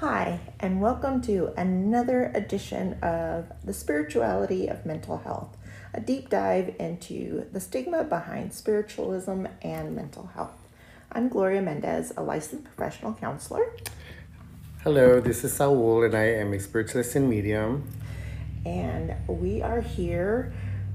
Hi, and welcome to another edition of The Spirituality of Mental Health, a deep dive into the stigma behind spiritualism and mental health. I'm Gloria Mendez, a licensed professional counselor. Hello, this is Saul, and I am a spiritualist and medium. And we are here,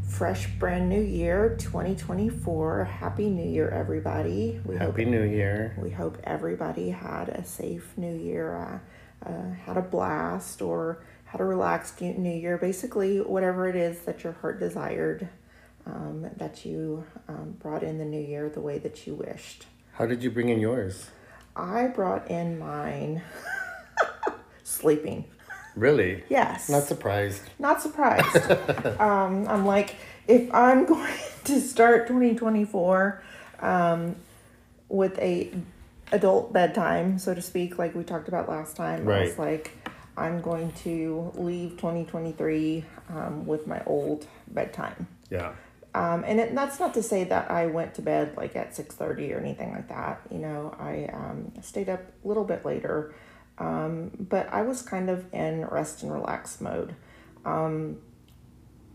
fresh, brand new year 2024. Happy New Year, everybody. We Happy New Year. We hope everybody had a safe new year, uh, uh, had a blast, or had a relaxed new year. Basically, whatever it is that your heart desired, um, that you um, brought in the new year the way that you wished. How did you bring in yours? I brought in mine sleeping. Really? Yes. Not surprised. Not surprised. um, I'm like, if I'm going to start 2024 um, with a adult bedtime, so to speak, like we talked about last time, I was like, I'm going to leave 2023 um, with my old bedtime. Yeah. Um, and it, that's not to say that I went to bed like at 6.30 or anything like that. You know, I um, stayed up a little bit later. Um, but I was kind of in rest and relax mode. Um,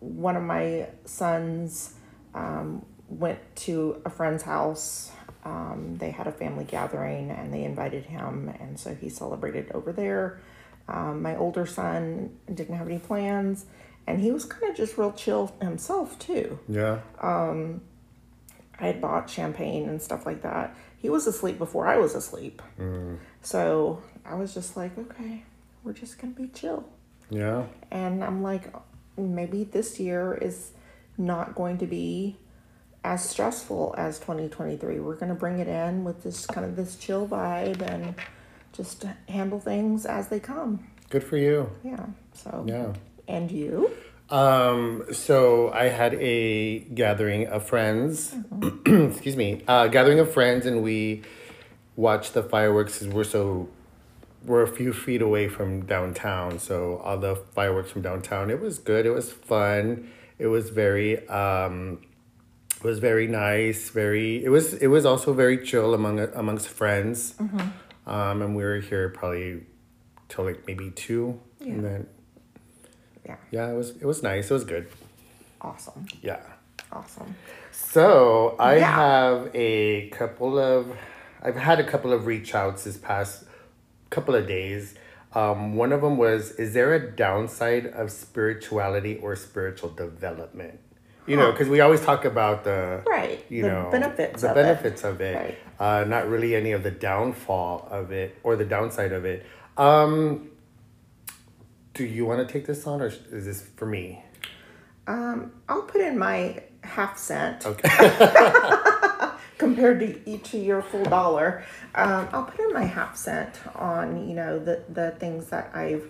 one of my sons um, went to a friend's house. Um, they had a family gathering and they invited him, and so he celebrated over there. Um, my older son didn't have any plans, and he was kind of just real chill himself, too. Yeah. I had bought champagne and stuff like that. He was asleep before I was asleep. So I was just like, okay, we're just going to be chill. Yeah. And I'm like, maybe this year is not going to be as stressful as 2023. We're going to bring it in with this kind of this chill vibe and just handle things as they come. Good for you. Yeah. So, Yeah. and you? Um, so I had a gathering of friends. excuse me. Uh, gathering of friends, and we watched the fireworks. We're so we're a few feet away from downtown, so all the fireworks from downtown. It was good. It was fun. It was very um, was very nice. Very. It was. It was also very chill among amongst friends. Um, and we were here probably till like maybe two, Yeah. and then Yeah. yeah, it was it was nice. It was good. Awesome. Yeah. Awesome. So I Yeah. have a couple of I've had a couple of reach outs this past couple of days. Um, one of them was is there a downside of spirituality or spiritual development? You know, because we always talk about the Right. you the know benefits the of it. benefits of it, uh, not really any of the downfall of it or the downside of it. Um, do you want to take this on, or is this for me? Um, I'll put in my half cent Okay. compared to each of your full dollar. Um, I'll put in my half cent on you know the the things that I've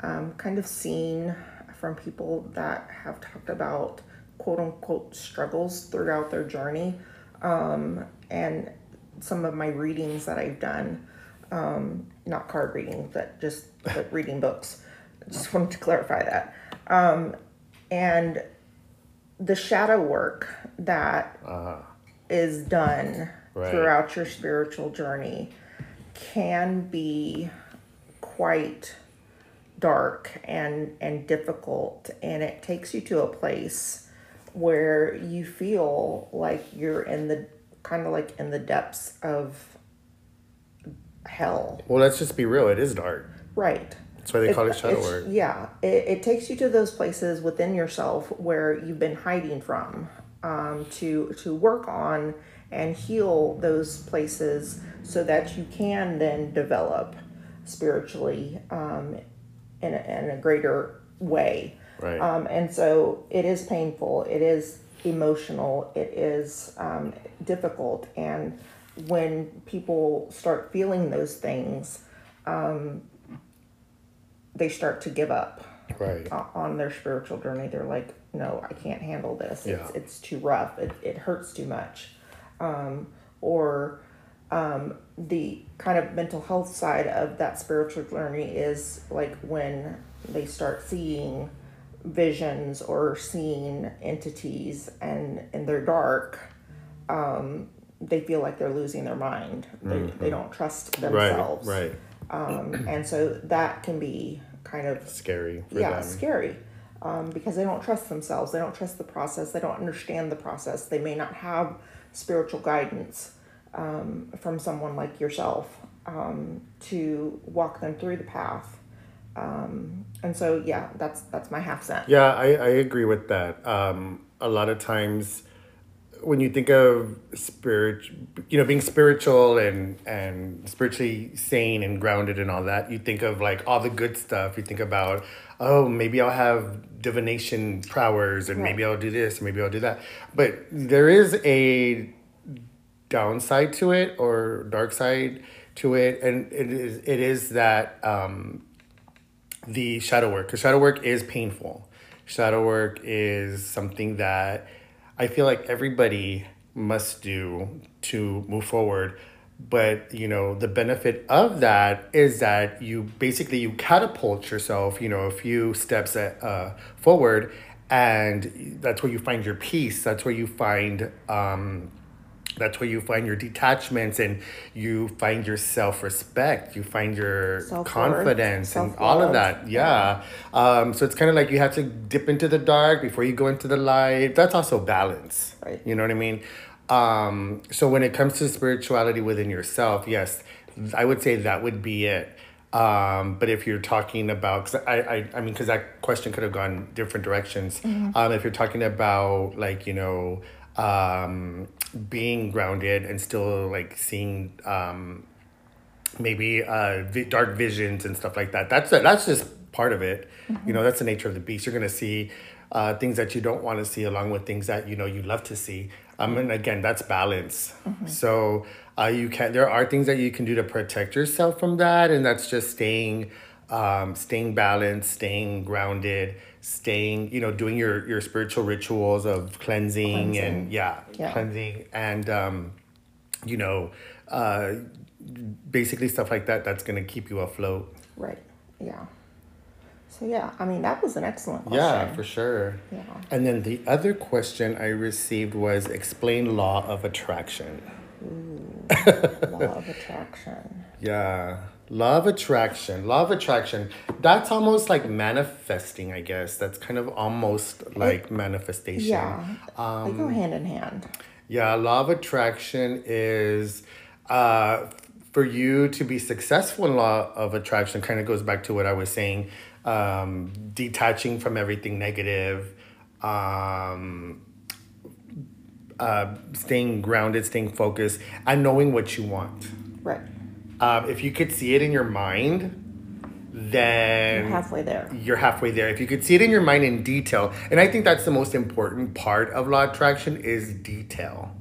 um, kind of seen from people that have talked about quote unquote struggles throughout their journey, um, and some of my readings that I've done. Um, not card reading, but just but reading books. Just wanted to clarify that. Um, and the shadow work that is done Right. throughout your spiritual journey can be quite dark and and difficult and it takes you to a place where you feel like you're in the kind of like in the depths of hell well, let's just be real. It is dark. right That's why they call it shadow work. Yeah, it, it takes you to those places within yourself where you've been hiding from um, to to work on and heal those places so that you can then develop spiritually um, in, a, in a greater way. Right. Um, and so it is painful. It is emotional. It is um, difficult. And when people start feeling those things, um, they start to give up Right. on their spiritual journey. They're like, no, I can't handle this. It's, it's too rough. It, it hurts too much. Um, or um, the kind of mental health side of that spiritual journey is like when they start seeing visions or seeing entities and, and they're dark. Um, they feel like they're losing their mind. They, they don't trust themselves right. Um, and so that can be kind of Scary for yeah them. scary um, because they don't trust themselves they don't trust the process they don't understand the process they may not have spiritual guidance um, from someone like yourself um, to walk them through the path um, and so yeah that's that's my half cent Yeah, I, I agree with that. Um, a lot of times when you think of spirit, you know, being spiritual and, and spiritually sane and grounded and all that, you think of like all the good stuff. You think about, oh, maybe I'll have divination powers and maybe I'll do this, maybe I'll do that. But there is a downside to it or dark side to it. And it is, it is that, um, the shadow work because shadow work is painful. Shadow work is something that i feel like everybody must do to move forward. But you know the benefit of that is that you basically you catapult yourself you know a few steps at, uh, forward and that's where you find your peace. That's where you find um, that's where you find your detachments and you find your self-respect. You find your Self-worth, confidence and all of that. Yeah. Um, so it's kind of like you have to dip into the dark before you go into the light. That's also balance. Right. you know what i mean? Um, so when it comes to spirituality within yourself yes i would say that would be it. Um, but if you're talking about, cause I, I, I mean, because that question could have gone different directions. Um, if you're talking about like you know, um, being grounded and still like seeing um, maybe uh, vi- dark visions and stuff like that. That's that's just part of it. You know, that's the nature of the beast. You're gonna see uh, things that you don't want to see, along with things that you know you love to see. Um, and again, that's balance. So uh, you can. There are things that you can do to protect yourself from that, and that's just staying. Um, staying balanced, staying grounded, staying, you know, doing your your spiritual rituals of cleansing, and yeah, Yeah. cleansing and um, you know, uh, basically stuff like that that's going to keep you afloat. right yeah so yeah i mean that was an excellent question Yeah, for sure. Yeah. And then the other question I received was explain law of attraction. law of attraction Yeah. Law of attraction. Law of attraction. That's almost like manifesting, I guess. That's kind of almost like manifestation. yeah Um, they go hand in hand Yeah, law of attraction is uh, for you to be successful in law of attraction. Kind of goes back to what I was saying, um, detaching from everything negative, um, uh, staying grounded, staying focused, and knowing what you want. right Um, if you could see it in your mind, then You're halfway there you're halfway there. If you could see it in your mind in detail, and I think that's the most important part of law attraction is detail.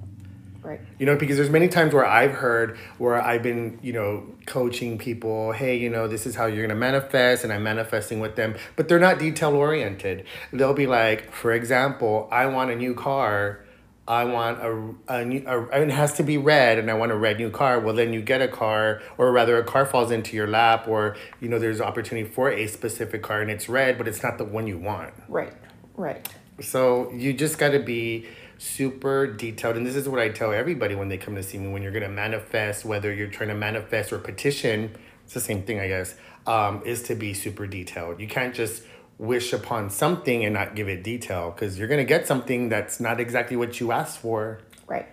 right You know, because there's many times where I've heard where I've been, you know, coaching people, hey, you know, this is how you're gonna manifest, and I'm manifesting with them, but they're not detail oriented. They'll be like, for example, I want a new car. I want a, a new, a, and it has to be red, and I want a red new car. Well, then you get a car, or rather, a car falls into your lap, or you know, there's opportunity for a specific car, and it's red, but it's not the one you want. right right So you just got to be super detailed. And this is what I tell everybody when they come to see me when you're going to manifest, whether you're trying to manifest or petition, it's the same thing, I guess, um, is to be super detailed. You can't just wish upon something and not give it detail because you're going to get something that's not exactly what you asked for. Right.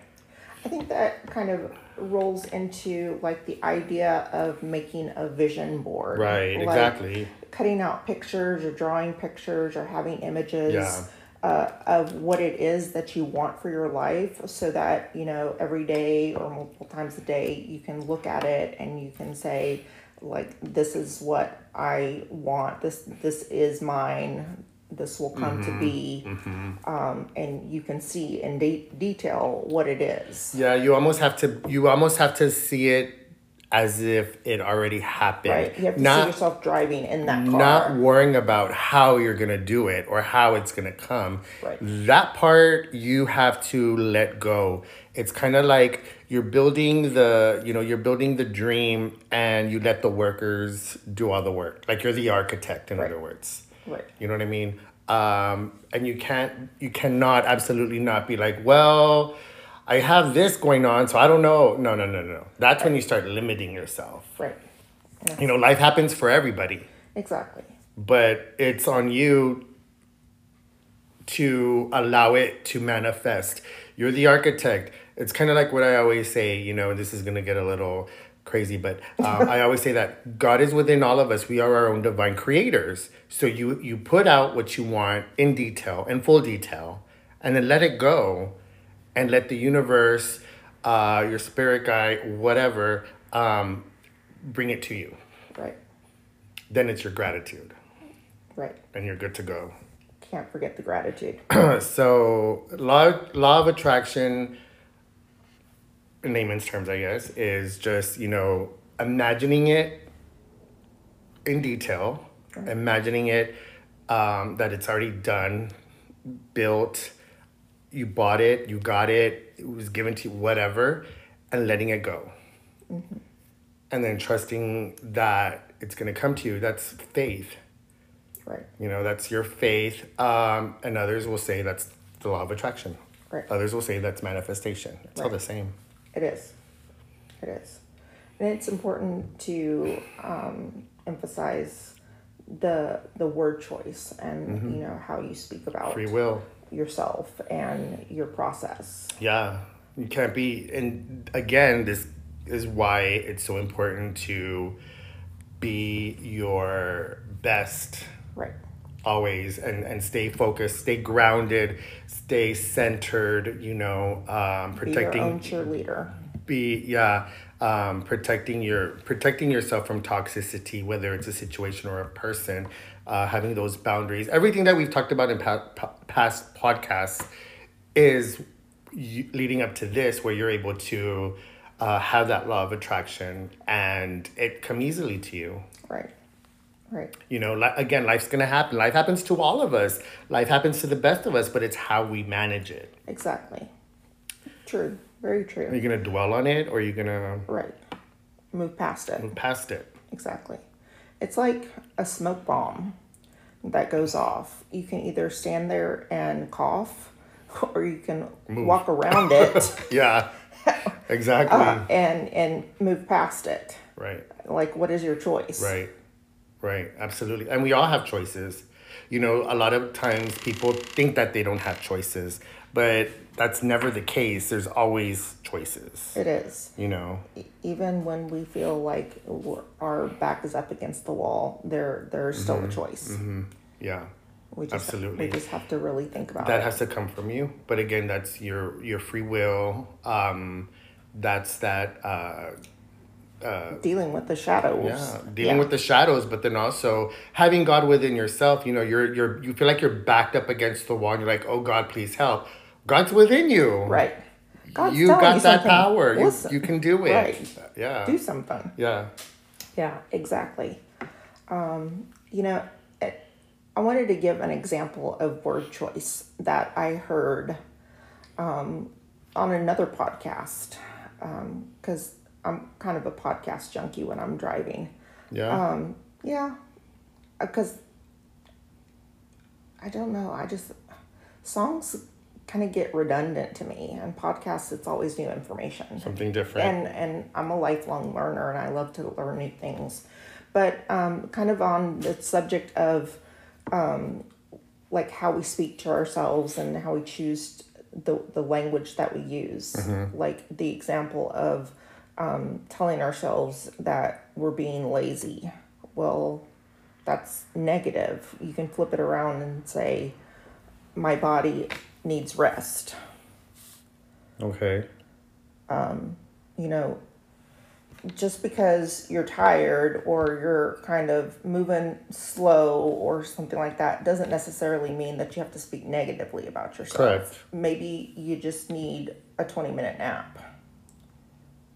I think that kind of rolls into like the idea of making a vision board. Right, Like exactly. Cutting out pictures or drawing pictures or having images Yeah. uh, of what it is that you want for your life so that, you know, every day or multiple times a day you can look at it and you can say, like, this is what I want. This this is mine. This will come Mm-hmm. to be, um, and you can see in de- detail what it is. Yeah, you almost have to you almost have to see it as if it already happened. Right. You have to Not see yourself driving in that car. not worrying about how you're gonna do it or how it's gonna come. Right. That part you have to let go. It's kind of like you're building the, you know, you're building the dream and you let the workers do all the work. Like you're the architect, in Right. other words. Right. You know what I mean? Um, and you can't, you cannot absolutely not be like, well, I have this going on, so I don't know. No, no, no, no. That's when you start limiting yourself. Right. You know, life happens for everybody, Exactly. but it's on you to allow it to manifest. You're the architect. It's kind of like what I always say, you know, this is going to get a little crazy, but um, I always say that God is within all of us. We are our own divine creators. So you you put out what you want in detail, in full detail, and then let it go and let the universe, uh, your spirit guide, whatever, um, bring it to you. Right. Then it's your gratitude Right. and you're good to go. Can't forget the gratitude. so law law of attraction in layman's terms i guess is just you know imagining it in detail imagining it um, that it's already done built you bought it you got it it was given to you whatever and letting it go and then trusting that it's going to come to you that's faith Right. you know, that's your faith. Um, and others will say that's the law of attraction. Right. Others will say that's manifestation. It's all the same. It is. It is. And it's important to um, emphasize the the word choice and you know how you speak about Mm-hmm. Free will. Yourself and your process. Yeah. You can't be. And again, this is why it's so important to be your best Right. always and, and stay focused, stay grounded, stay centered, you know, um, Be your protecting. own cheerleader. be yeah um, protecting your protecting yourself from toxicity whether it's a situation or a person uh, having those boundaries everything that we've talked about in pa- pa- past podcasts is y- leading up to this where you're able to uh, have that law of attraction and it come easily to you Right. Right. you know li- again life's gonna happen life happens to all of us life happens to the best of us but it's how we manage it Exactly. True. Very true. are you gonna dwell on it or are you gonna Right. Move past it. move past it Exactly. It's like a smoke bomb that goes off. You can either stand there and cough or you can walk around it Yeah, exactly. uh, and and move past it. right, Like what is your choice? right, right. Absolutely. And we all have choices. You know, a lot of times people think that they don't have choices, but that's never the case. There's always choices. It is. You know, Even when we feel like our back is up against the wall, there there's still a choice. yeah. We just Absolutely. we just have to really think about That it. has to come from you. But again, that's your your free will. Um, that's that. Uh, Dealing with the shadows. Yeah, dealing with the shadows, but then also having God within yourself. You know, you're you're you feel like you're backed up against the wall, and you're like, "Oh God, please help." God's within you. right. God's you got you that power. You, you can do it. Right. Yeah. Do something. yeah. Yeah, exactly. Um, you know, it, I wanted to give an example of word choice that I heard um, on another podcast because I'm kind of a podcast junkie when I'm driving. Yeah. Um, yeah, because I don't know. I just songs kind of get redundant to me, and podcasts it's always new information Something different. and and I'm a lifelong learner and I love to learn new things. But um, kind of on the subject of um, like how we speak to ourselves and how we choose the the language that we use, like the example of um, telling ourselves that we're being lazy. Well, that's negative. You can flip it around and say, "My body needs rest." okay. Um, you know, just because you're tired or you're kind of moving slow or something like that doesn't necessarily mean that you have to speak negatively about yourself. Correct. Maybe you just need a 20 minute nap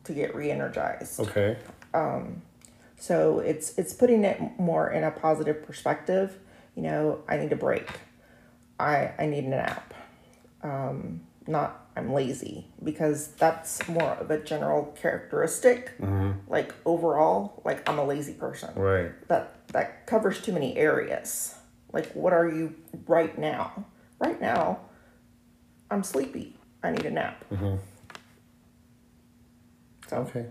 to get re-energized. Okay. So it's it's putting it more in a positive perspective. You know, I need a break. I I need a nap. Um, not I'm lazy because that's more of a general characteristic. Like overall, like I'm a lazy person. Right. That that covers too many areas. Like what are you right now? Right now, I'm sleepy. I need a nap. So Okay.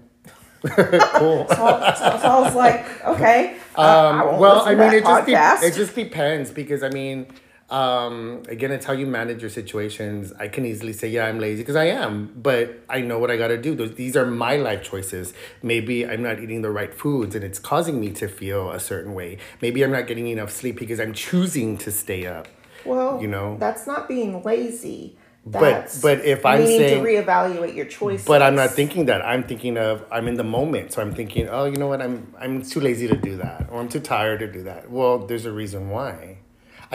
cool. So, so, so I was like, okay. uh, I Um, won't well, listen I to mean, that it just de- it just depends because I mean, um, again, it's how you manage your situations. I can easily say, yeah, I'm lazy because I am, but I know what I got to do. Those these are my life choices. Maybe I'm not eating the right foods and it's causing me to feel a certain way. Maybe I'm not getting enough sleep because I'm choosing to stay up. well, you know. that's not being lazy. But- That's but if I'm needing saying- to reevaluate your choices. But I'm not thinking that. I'm thinking of I'm in the moment. So I'm thinking, oh, you know what? I'm I'm too lazy to do that, or I'm too tired to do that. Well, there's a reason why.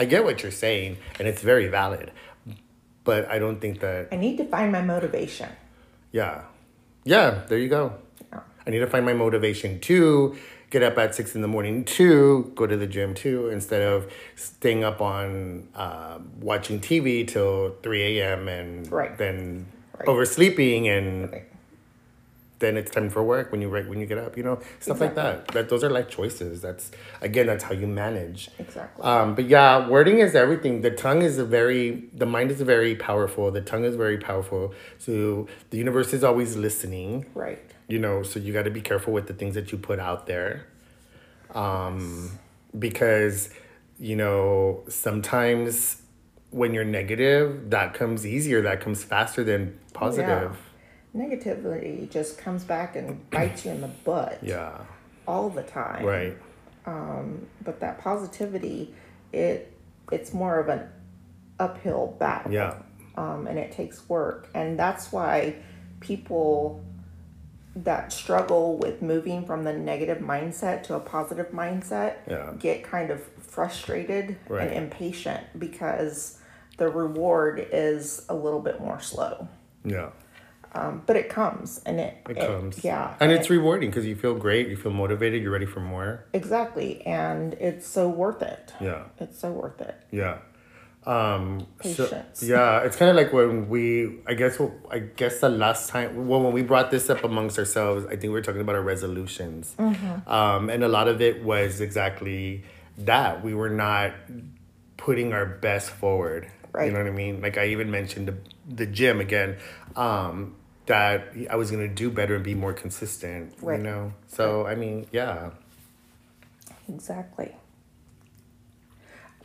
I get what you're saying, and it's very valid. But I don't think that. I need to find my motivation. Yeah, yeah. There you go. Yeah. I need to find my motivation to get up at six in the morning to go to the gym too, instead of staying up on uh, watching TV till three a.m. and Right. then Right. oversleeping and Right. Then it's time for work when you right when you get up you know stuff like that. That those are life choices. That's again that's how you manage. Exactly. um but yeah wording is everything. The tongue is a very the mind is very powerful. The tongue is very powerful. So the universe is always listening. Right. you know so you got to be careful with the things that you put out there. Um because you know sometimes when you're negative that comes easier that comes faster than positive Negativity just comes back and bites you in the butt yeah all the time. right Um, But that positivity, it it's more of an uphill battle. yeah um, and it takes work. And that's why people that struggle with moving from the negative mindset to a positive mindset Yeah. get kind of frustrated Right. and impatient because the reward is a little bit more slow. yeah Um, but it comes and it, It comes. Yeah. And it- it's rewarding because you feel great, you feel motivated, you're ready for more. exactly. And it's so worth it. Yeah. It's so worth it. Yeah. Um so- Patience. yeah, it's kind of like when we I guess I guess the last time well when we brought this up amongst ourselves, I think we were talking about our resolutions. Mm-hmm. Um and a lot of it was exactly that. We were not putting our best forward. Right. You know what I mean? Like I even mentioned the, the gym again. Um that I was gonna do better and be more consistent. Right. You know? So I mean, yeah. Exactly.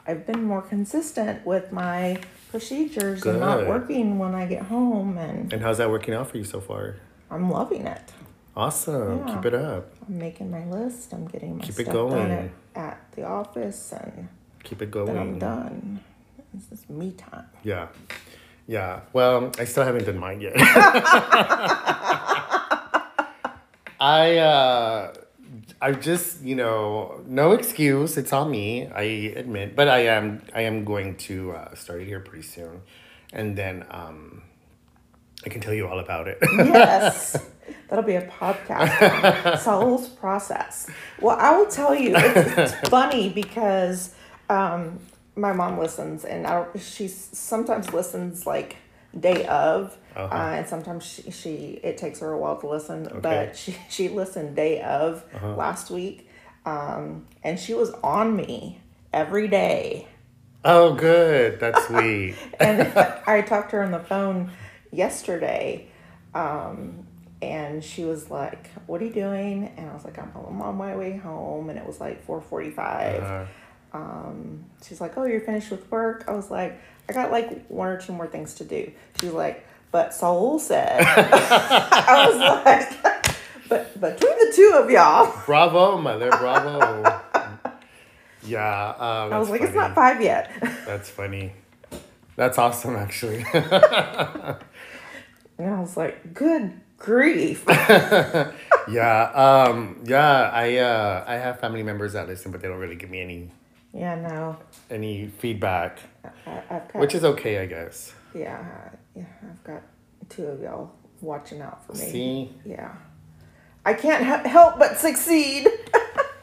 I've been more consistent with my procedures and not working when I get home, and And how's that working out for you so far? I'm loving it. Awesome. Yeah. Keep it up. I'm making my list. I'm getting my Keep it stuff done going. at, at the office, and Keep it then going. I'm done. This is me time. Yeah. Yeah. Well, I still haven't done mine yet. I uh I just, you know, no excuse. It's on me. I admit, but I am I am going to uh, start it here pretty soon, and then um, I can tell you all about it. Yes, that'll be a podcast. on Saul's process. Well, I will tell you, it's, it's funny because um, my mom listens, and I, she sometimes listens like day of, Uh-huh. uh, and sometimes she, she it takes her a while to listen. Okay. But she she listened day of Uh-huh. last week, um, and she was on me every day. oh, good. That's sweet. and I talked to her on the phone yesterday, um, and she was like, "What are you doing?" And I was like, "I'm, I'm on my way home," and it was like four forty-five. Uh, She's like, "Oh, you're finished with work?" I was like, "I got like one or two more things to do." She's like, "But Saul said," I was like, "But between the two of y'all," bravo, mother. Bravo. yeah. Uh, I was like, "It's not five yet." That's funny. That's awesome, actually. And I was like, "Good grief!" yeah, um, yeah. I uh, I have family members that listen, but they don't really give me any yeah, no, any feedback, I, I've got which is okay, I guess. Yeah, yeah, I've got two of y'all watching out for me. See, Yeah. I can't he- help but succeed.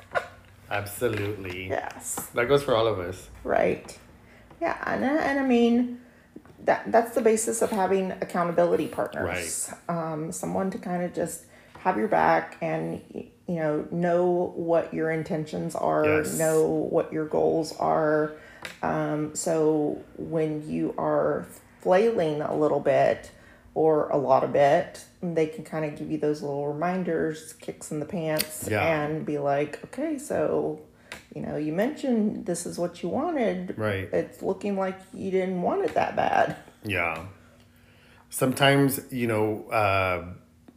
absolutely. yes. That goes for all of us. Right. Yeah, and, I- and I mean, that that's the basis of having accountability partners. Right. Um, someone to kind of just have your back and you know know what your intentions are, Yes. know what your goals are. Um, so when you are flailing a little bit, or a lot of it, they can kind of give you those little reminders, kicks in the pants, Yeah. and be like, okay, so, you know, you mentioned this is what you wanted. Right. It's looking like you didn't want it that bad. Yeah. Sometimes, you know, uh,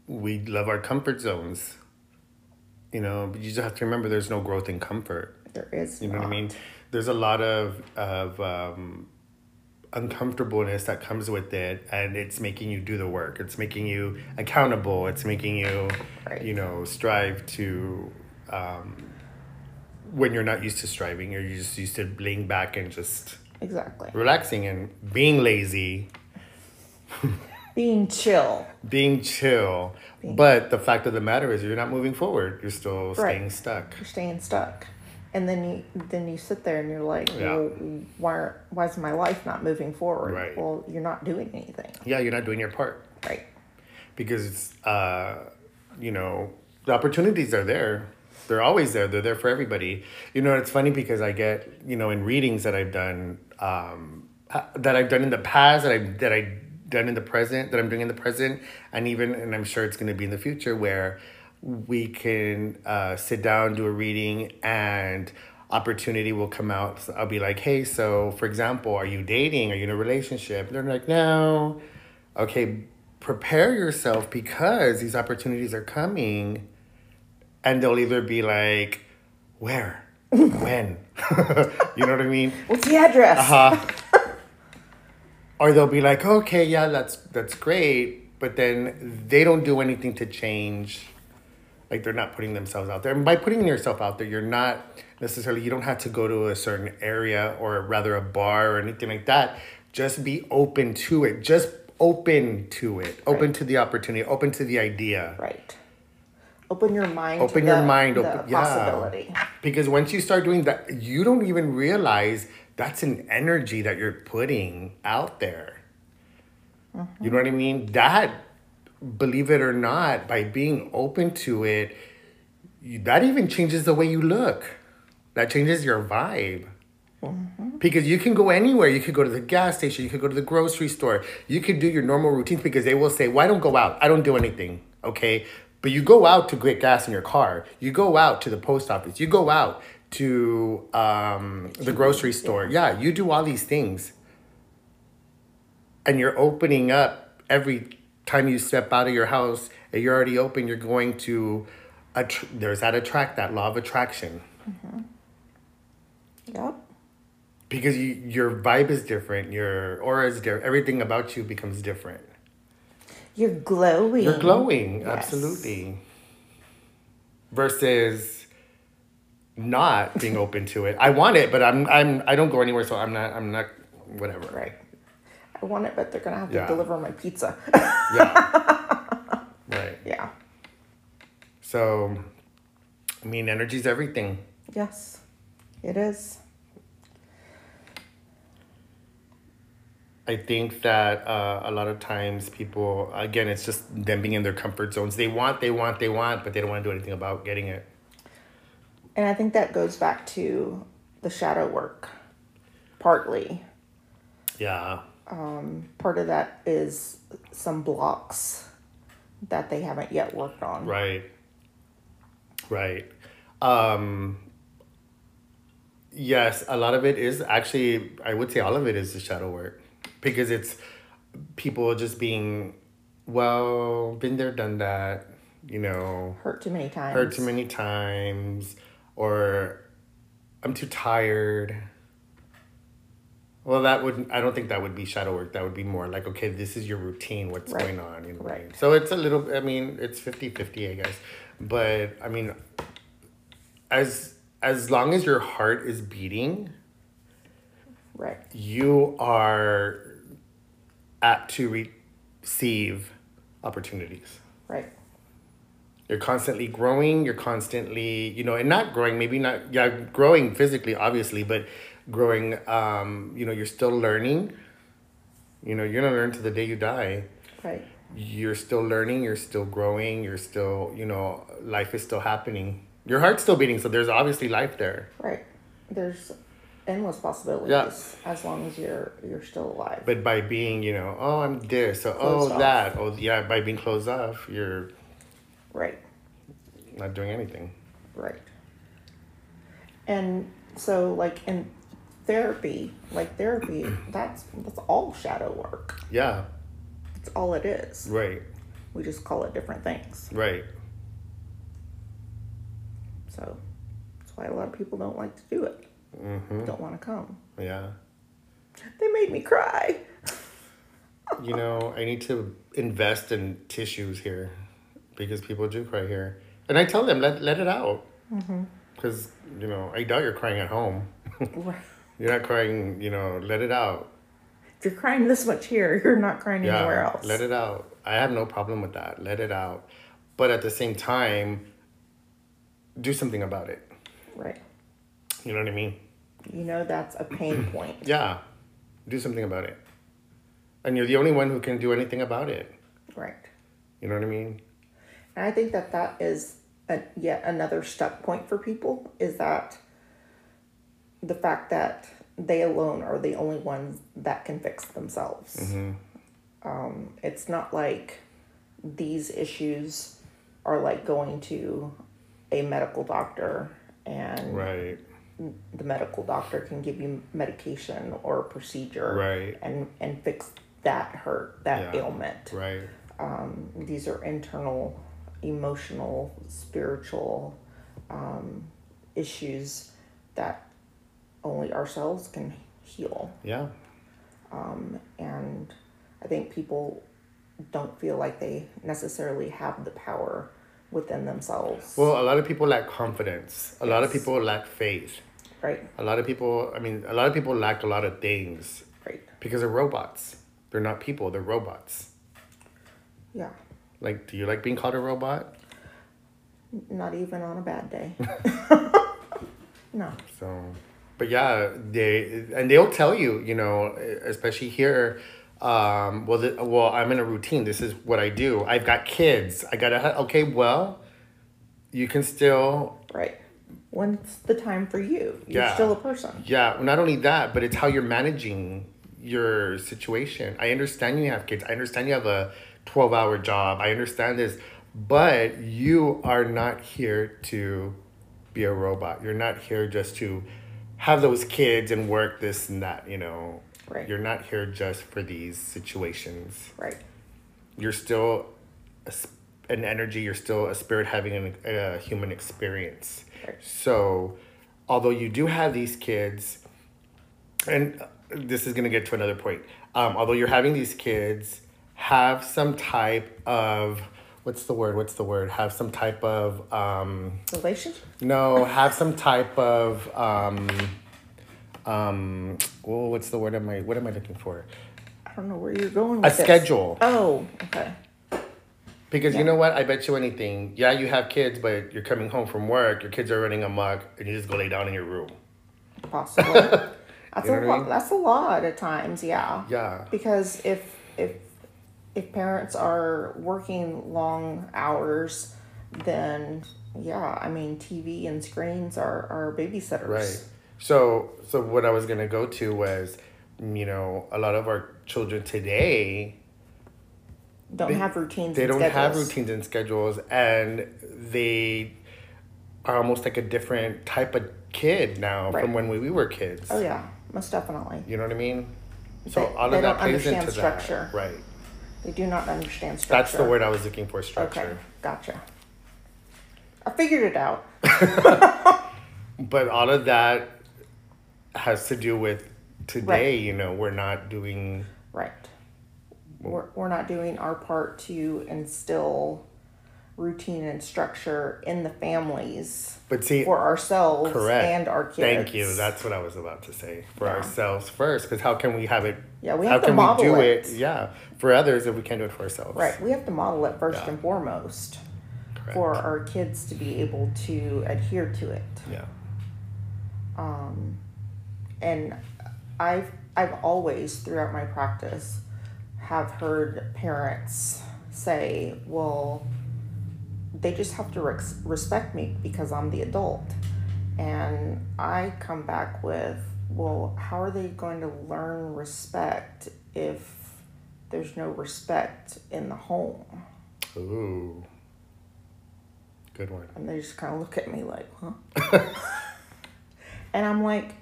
we love our comfort zones. You know, but you just have to remember there's no growth in comfort. There is. You know what I mean? There's a lot of of um, uncomfortableness that comes with it, and it's making you do the work. It's making you accountable. It's making you, Right. you know, strive to. Um, when you're not used to striving, you're just used to laying back and just Exactly. relaxing and being lazy, Being chill. being chill. But the fact of the matter is, you're not moving forward. You're still staying stuck. You're staying stuck. And then you then you sit there and you're like, Yeah. well, why why is my life not moving forward? Right. Well, you're not doing anything. Yeah, you're not doing your part. Right. because uh, you know the opportunities are there they're always there they're there for everybody you know it's funny because i get you know in readings that i've done um, that i've done in the past that i that i done in the present that i'm doing in the present and even and i'm sure it's going to be in the future where we can uh, sit down do a reading and opportunity will come out so i'll be like hey so for example are you dating are you in a relationship they're like no okay, prepare yourself because these opportunities are coming and they'll either be like, where? when? you know what I mean? What's the address? Uh, or they'll be like, okay, yeah, that's that's great, but then they don't do anything to change. Like they're not putting themselves out there. And by putting yourself out there, you're not necessarily you don't have to go to a certain area or rather a bar or anything like that. Just be open to it. Just open to it. Open to the opportunity. Open to the idea. Right. Open your mind. Open to your the, mind, The open- yeah. possibility. Because once you start doing that, you don't even realize that's an energy that you're putting out there. You know what I mean? That, believe it or not, by being open to it, you, that even changes the way you look. That changes your vibe. Mm-hmm. Because you can go anywhere. You could go to the gas station. You could go to the grocery store. You could do your normal routines because they will say, Why don't go out? I don't do anything. Okay. But you go out to get gas in your car. You go out to the post office. You go out to um, the grocery store. Yeah, you do all these things. And you're opening up every time you step out of your house and you're already open, you're going to, attr- there's that attract, that law of attraction. Yep. because you, your vibe is different, your aura is different, everything about you becomes different. You're glowing. You're glowing, Yes. absolutely. Versus not being open to it. I want it, but I'm I'm I don't go anywhere, so I'm not I'm not whatever. Right. I want it, but they're gonna have to Yeah. deliver my pizza. Yeah. right. yeah. So, I mean, energy's everything. Yes. It is. I think that uh, a lot of times people, again, it's just them being in their comfort zones. They want, they want, they want, but they don't want to do anything about getting it. And I think that goes back to the shadow work, partly. Yeah. Part of that is some blocks that they haven't yet worked on. Right. Right. Um yes, a lot of it is actually I would say all of it is the shadow work because it's people just being well, been there done that, you know, Hurt too many times. Hurt too many times or I'm too tired. Well, that would I don't think that would be shadow work. That would be more like okay, this is your routine, what's Right. going on, you know. Right. So it's a little I mean, it's 50-50, I guess. But I mean as as long as your heart is beating, Right. you are apt to receive opportunities Right. You're constantly growing you're constantly you know and not growing maybe not yeah growing physically obviously but growing um you know you're still learning you know you're gonna learn to the day you die Right. you're still learning you're still growing you're still you know life is still happening your heart's still beating so there's obviously life there Right. There's endless possibilities as long as you're you're still alive. But by being, you know, oh, I'm this, so Closed oh, off. that, oh, yeah, by being closed off, you're right. not doing anything. Right. And so like in therapy, like therapy, that's that's all shadow work. Yeah, That's all it is. right, We just call it different things. right. So that's why a lot of people don't like to do it. Mm-hmm. Don't want to come. Yeah. They made me cry. You know, I need to invest in tissues here because people do cry here. And I tell them, let, let it out. Mm-hmm. Because, you know, I doubt you're crying at home. You're not crying, you know, let it out. If you're crying this much here, you're not crying Yeah, anywhere else. let it out. I have no problem with that. Let it out. But at the same time, do something about it. Right. You know what I mean? You know that's a pain point. Yeah, do something about it. And you're the only one who can do anything about it. Right. You know what I mean? And I think that that is a, yet another stuck point for people is that the fact that they alone are the only ones that can fix themselves. Um, it's not like these issues are like going to a medical doctor and Right, the medical doctor can give you medication or procedure Right. and, and fix that hurt, that Yeah. ailment right, um, these are internal emotional spiritual um, issues that only ourselves can heal yeah, um, and i think people don't feel like they necessarily have the power within themselves Well, a lot of people lack confidence. A lot of people lack faith. right A lot of people, I mean, a lot of people lack a lot of things right because they're robots. They're not people, they're robots. yeah Like, do you like being called a robot? not even on a bad day no So, but yeah, they and they'll tell you, you know, especially here. Um, well, the, well, I'm in a routine. This is what I do. I've got kids. I gotta. Okay, well, you can still. right when's the time for you you're Yeah. still a person Yeah, not only that, but it's how you're managing your situation. I understand you have kids. I understand you have a 12 hour job. I understand this, but you are not here to be a robot. You're not here just to have those kids and work this and that, you know. Right. You're not here just for these situations. right You're still a, an energy, you're still a spirit having an, a human experience. Right. So, although you do have these kids, and this is going to get to another point. Um, although you're having these kids, have some type of what's the word? What's the word? Have some type of um, relationship no. Have some type of um, um. Oh, what's the word? Am I? What am I looking for? I don't know where you're going A this. schedule. Oh, okay. Because Yeah. you know what? I bet you anything. Yeah, you have kids, but you're coming home from work. Your kids are running amok, and you just go lay down in your room. Possibly. That's You know a what I lot. mean? That's a lot at times. Yeah. Yeah. Because if if if parents are working long hours, then yeah, I mean TV and screens are are babysitters. Right. So so what I was gonna go to was, you know, a lot of our children today Don't They- have routines. they don't have routines and schedules, and they are almost like a different type of kid now Right. from when we, we were kids. Oh yeah, most definitely. You know what I mean? So They- all of that plays into structure. that. Right. They do not understand structure. That's the word I was looking for. Structure. Okay, gotcha. I figured it out. But all of that has to do with today. Right. You know, we're not doing. Right. We're, we're not doing our part to instill routine and structure in the families But see, for ourselves correct. and our kids. Thank you. That's what I was about to say. For Yeah. ourselves first, because how can we have it? Yeah, we how have to can model we do it. it? Yeah, for others if we can't do it for ourselves. right. We have to model it first Yeah. and foremost Correct. for our kids to be able to adhere to it. Yeah. Um, and I've I've always throughout my practice have heard parents say, "Well, they just have to rex respect me because I'm the adult," and I come back with, well, how are they going to learn respect if there's no respect in the home? Ooh. Good one. And they just kind of look at me like, huh? and I'm like,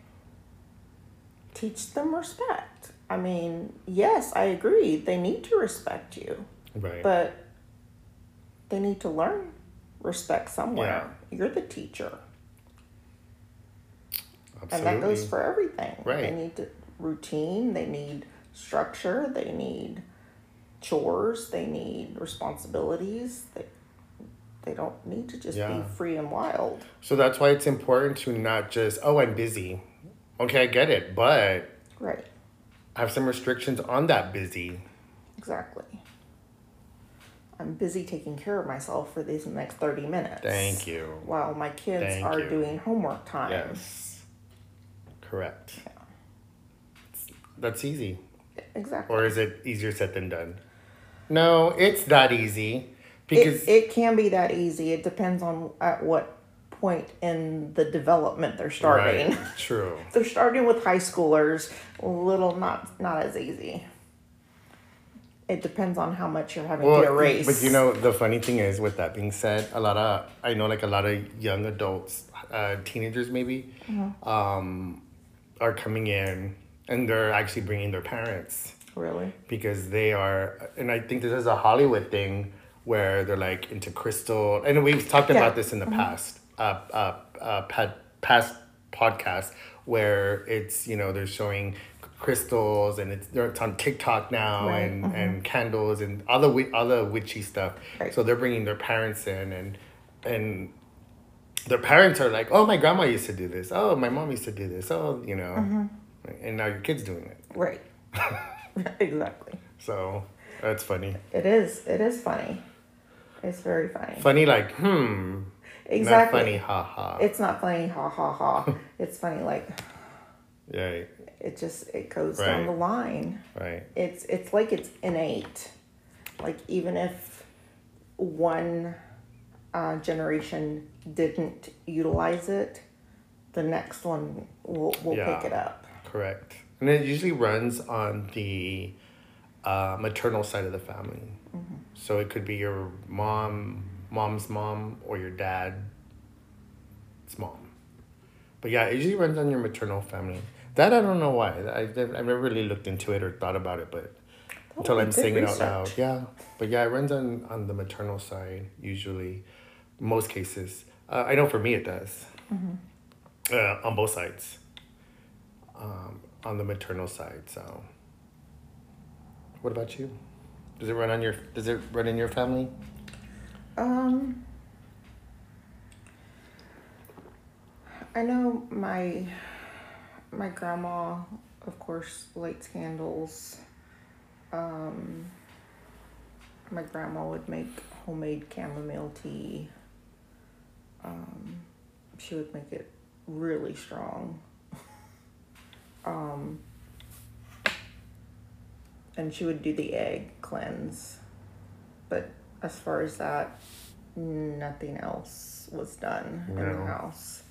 teach them respect. I mean, yes, I agree. They need to respect you, Right. but they need to learn respect somewhere. You're the teacher. Absolutely. And that goes for everything. Right. They need to, routine, they need structure, they need chores, they need responsibilities. They, they don't need to just Yeah. be free and wild. So that's why it's important to not just, oh, I'm busy. Okay, I get it, but Right, have some restrictions on that busy. exactly. I'm busy taking care of myself for these next 30 minutes. Thank you. While my kids Thank are you. doing homework time. Yes. Correct. That's easy. Exactly. Or is it easier said than done? No, it's that easy. Because it, it can be that easy. It depends on at what point in the development they're starting. Right, true. They're starting with high schoolers, a little not not as easy. It depends on how much you're having to Well, erase. but you know, the funny thing is, with that being said, a lot of I know like a lot of young adults, uh, teenagers maybe, Mm-hmm. um, are coming in and they're actually bringing their parents really, because they are, and I think this is a Hollywood thing where they're like into crystal, and we've talked Yeah. about this in the past, uh, uh, uh, past, podcast where it's you know they're showing crystals and it's it's on TikTok now Right, and and candles and other other witchy stuff. Right. So they're bringing their parents in and and their parents are like, oh, my grandma used to do this. Oh, my mom used to do this. Oh, you know, and now your kid's doing it. right, exactly. So that's funny. It is. It is funny. It's very funny. Funny, like, hmm. exactly. Not funny, ha ha. It's not funny. Ha ha ha. it's funny. Like right, it just it goes Right. down the line. right. it's it's like it's innate like even if one uh, generation didn't utilize it the next one will, will Yeah. pick it up Correct. And it usually runs on the uh, maternal side of the family. So it could be your mom, mom's mom, or your dad's mom. But yeah, it usually runs on your maternal family. That I don't know why. I, I've never really looked into it or thought about it, but until I'm saying it out loud. Yeah. But yeah, it runs on, on the maternal side, usually, most cases. Uh, I know for me it does. Uh, on both sides um, on the maternal side. So, what about you? Does it run on your? Does it run in your family? um i know my my grandma of course lights candles. Um my grandma would make homemade chamomile tea. Um she would make it really strong. Um and she would do the egg cleanse. But as far as that nothing else was done in the house.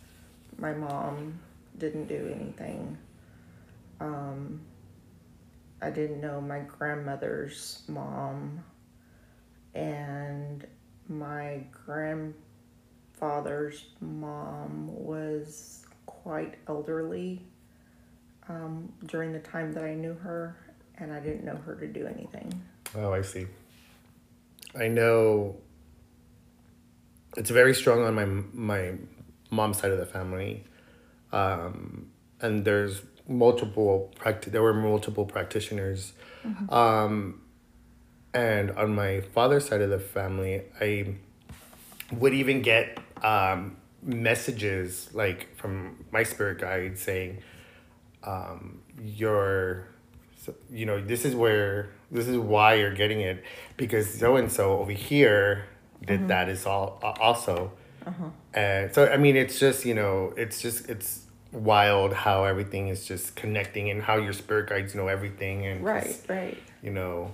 My mom didn't do anything um i didn't know my grandmother's mom and my grandfather's mom was quite elderly um, during the time that I knew her, and I didn't know her to do anything. Oh, I see. I know. It's very strong on my my mom's side of the family, um, and there's multiple practi- There were multiple practitioners, um, and on my father's side of the family, I would even get um, messages like from my spirit guide saying, um, "You're, so- you know, this is where this is why you're getting it because so and so over here did that is all also." And so I mean, it's just you know, it's just it's wild how everything is just connecting and how your spirit guides know everything and Right, right. you know,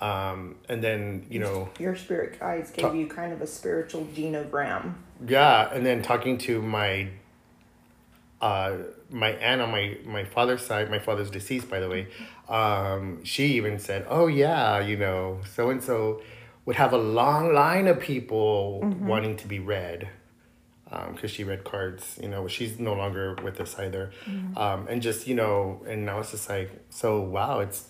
um, and then you know. Your spirit guides gave you kind of a spiritual genogram. Yeah, and then talking to my uh, my aunt on my my father's side, my father's deceased, by the way. Um, she even said, "Oh yeah, you know, so and so would have a long line of people wanting to be read." Because she read cards. You know, she's no longer with us either, um, and just you know, and now it's just like so. Wow, it's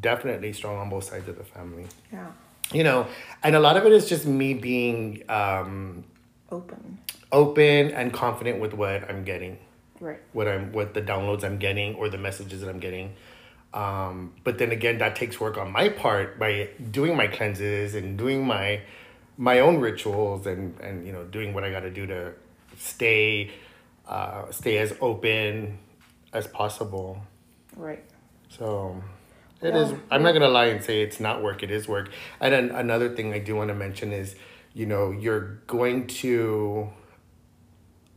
definitely strong on both sides of the family. Yeah. You know, and a lot of it is just me being um, Open. open and confident with what I'm getting, Right. what I'm, what the downloads I'm getting or the messages that I'm getting. Um, but then again, that takes work on my part by doing my cleanses and doing my my own rituals and and you know doing what I got to do to stay uh, stay as open as possible. Right. So it Yeah. is. I'm not gonna lie and say it's not work. It is work. And then another thing I do want to mention is, you know, you're going to,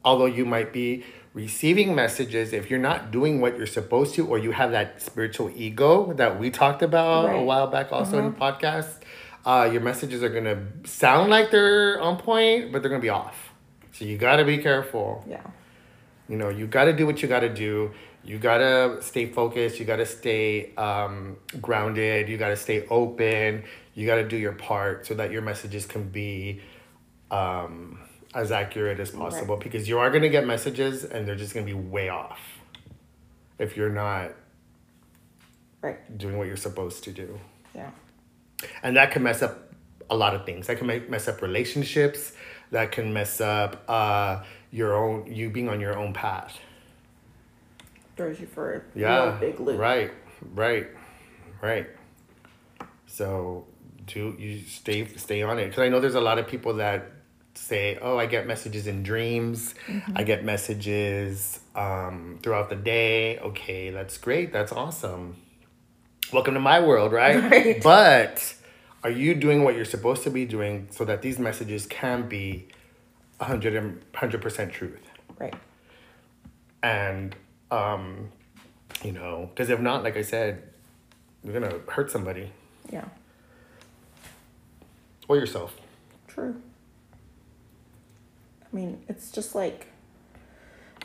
although you might be receiving messages, if you're not doing what you're supposed to, or you have that spiritual ego that we talked about a while back, also in podcasts, uh, your messages are gonna sound like they're on point, but they're gonna be off. So you gotta be careful. Yeah. You know, you got to do what you got to do. You got to stay focused. You got to stay um, grounded. You got to stay open. You got to do your part so that your messages can be um, as accurate as possible because you are to get messages and they're just to be way off if you're not Right. doing what you're supposed to do. Yeah. And that can mess up a lot of things. That can make, mess up relationships. That can mess up uh, your own, you being on your own path. Throws you for a Yeah. big loop. Right. Right. Right. So do you stay stay on it because I know there's a lot of people that say, "Oh, I get messages in dreams. Mm-hmm. I get messages um, throughout the day." Okay, that's great. That's awesome. Welcome to my world, right? Right. But are you doing what you're supposed to be doing so that these messages can be 100 and 100% truth? Right. and um you know because if not like i said you're gonna hurt somebody Yeah. or yourself True. I mean, it's just like,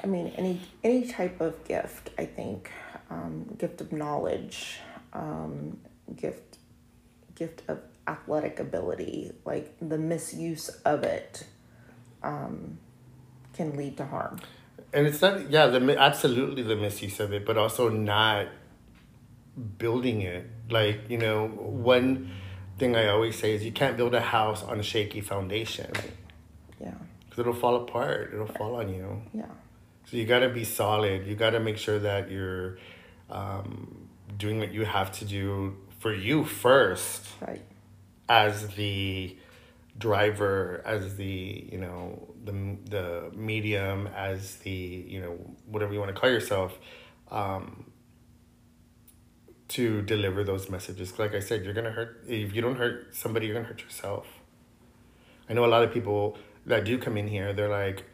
I mean, any any type of gift. I think, um, gift of knowledge, um, gift, gift of athletic ability. Like the misuse of it, um, can lead to harm. and it's not yeah the absolutely the misuse of it but also not building it like you know one thing i always say is you can't build a house on a shaky foundation Yeah. because it'll fall apart it'll fall on you Yeah. So you got to be solid. You got to make sure that you're um, doing what you have to do for you first, Right. as the driver, as the you know the the medium, as the you know whatever you want to call yourself, um, to deliver those messages. Like I said, you're gonna hurt. If you don't hurt somebody, you're gonna hurt yourself. I know a lot of people that do come in here. They're like,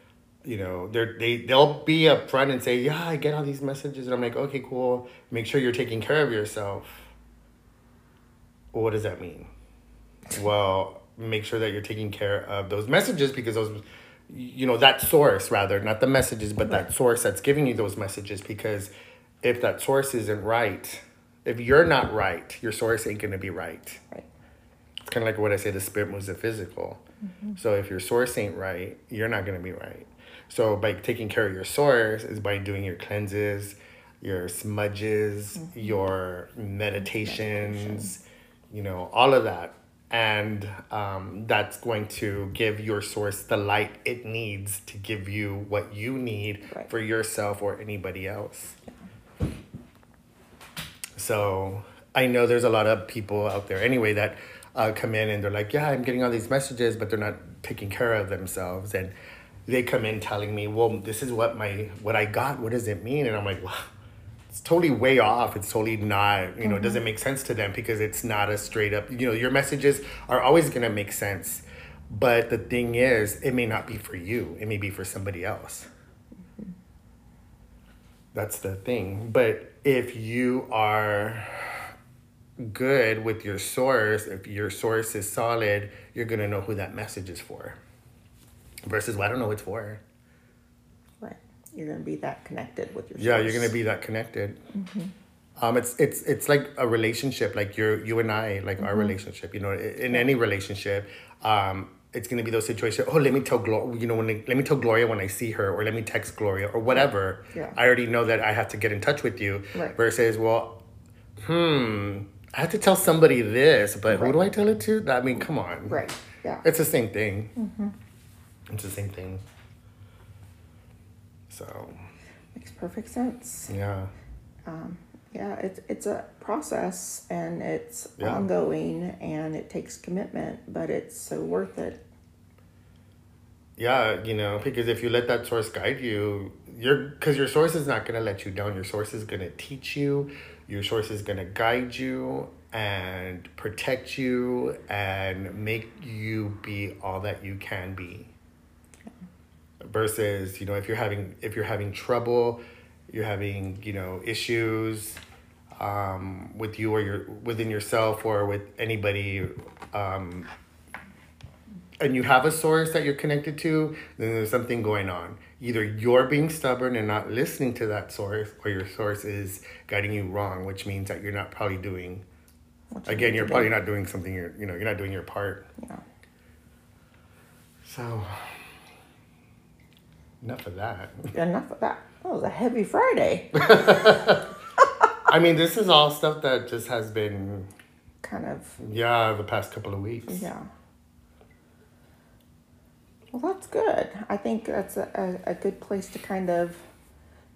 you know, they're they they'll be upfront and say, yeah, I get all these messages, and I'm like, okay, cool. Make sure you're taking care of yourself. Well, what does that mean? Well, make sure that you're taking care of those messages because those, you know, that source rather, not the messages, but that source that's giving you those messages. Because if that source isn't right, if you're not right, your source ain't gonna be right. Right. It's kind of like what I say: the spirit moves the physical. Mm-hmm. So if your source ain't right, you're not gonna be right. So by taking care of your source is by doing your cleanses, your smudges, your meditations, you know, all of that. And um, that's going to give your source the light it needs to give you what you need Right. for yourself or anybody else. So I know there's a lot of people out there anyway that uh, come in and they're like, yeah, I'm getting all these messages, but they're not taking care of themselves. And they come in telling me, well, this is what my what I got. What does it mean? And I'm like, well, it's totally way off. It's totally not. You know, it doesn't mm-hmm. make sense to them because it's not a straight up. You know, your messages are always gonna make sense. But the thing is, it may not be for you. It may be for somebody else. Mm-hmm. That's the thing. But if you are good with your source, if your source is solid, you're gonna know who that message is for. Versus, well, I don't know what it's for. Right. you're gonna be that connected with your. Yeah, you're gonna be that connected. Um, it's it's it's like a relationship, like you're you and I, like our relationship. You know, in any relationship, um, it's gonna be those situations. Oh, let me tell Gloria. You know, when I- let me tell Gloria when I see her, or let me text Gloria, or whatever. Yeah. I already know that I have to get in touch with you. Right. Versus, well, hmm, I have to tell somebody this, but who do I tell it to? I mean, come on. Right. Yeah. It's the same thing. It's the same thing. So Makes perfect sense. yeah. Um, Yeah, it's it's a process and it's Yeah. ongoing and it takes commitment, but it's so worth it. Yeah, you know, because if you let that source guide you, you're because your source is not gonna let you down. Your source is gonna teach you. Your source is gonna guide you and protect you and make you be all that you can be. Versus, you know, if you're having if you're having trouble, you're having you know issues um, with you or your within yourself or with anybody. Um, and you have a source that you're connected to, then there's something going on. Either you're being stubborn and not listening to that source, or your source is guiding you wrong, which means that you're not probably doing. You Again, you're probably do. not doing something. You're you know you're not doing your part. Yeah. So enough of that. Enough of that. That was a heavy Friday. I mean, this is all stuff that just has been kind of. yeah the past couple of weeks. Yeah. Well, that's good. I think that's a, a, a good place to kind of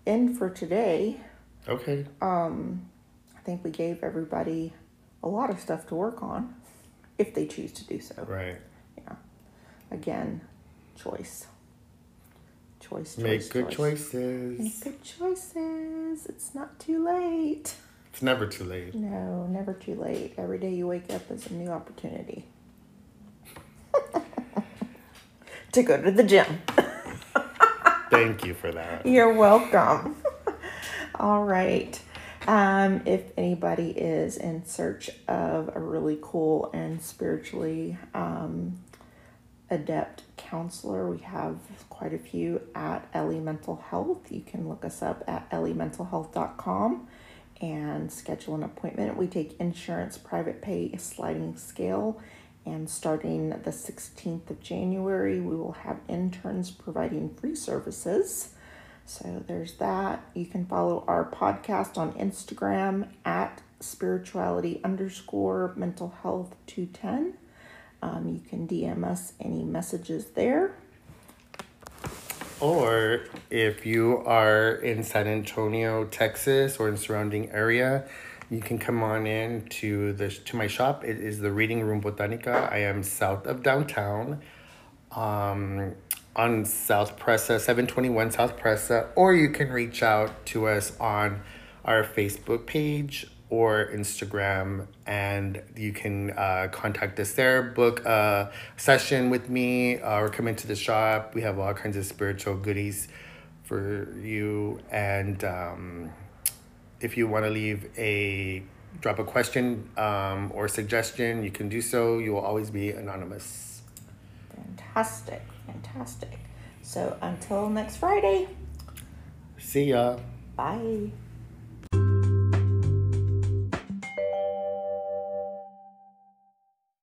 end for today. Okay. Um, I think we gave everybody a lot of stuff to work on if they choose to do so. Right. Yeah. Again, choice. Choice, choice, Make good choice. choices. Make good choices. It's not too late. It's never too late. No, never too late. Every day you wake up is a new opportunity to go to the gym. Thank you for that. You're welcome. All right. Um, if anybody is in search of a really cool and spiritually um, adept counselor, we have quite a few at Ellie Mental Health. You can look us up at elliementalhealth.com and schedule an appointment. We take insurance, private pay, sliding scale, and starting the 16th of January, we will have interns providing free services. So there's that. You can follow our podcast on Instagram at spirituality underscore mental health 210. Um, you can DM us any messages there. Or if you are in San Antonio, Texas, or in surrounding area, you can come on in to the to my shop. It is the Reading Room Botanica. I am south of downtown, um, on South Presa, seven twenty one South Presa. Or you can reach out to us on our Facebook page or Instagram, and you can uh, contact us there. Book a session with me, uh, or come into the shop. We have all kinds of spiritual goodies for you, and um, if you want to leave a drop a question um, or suggestion, you can do so. You will always be anonymous. Fantastic, fantastic. So until next Friday, See ya. bye.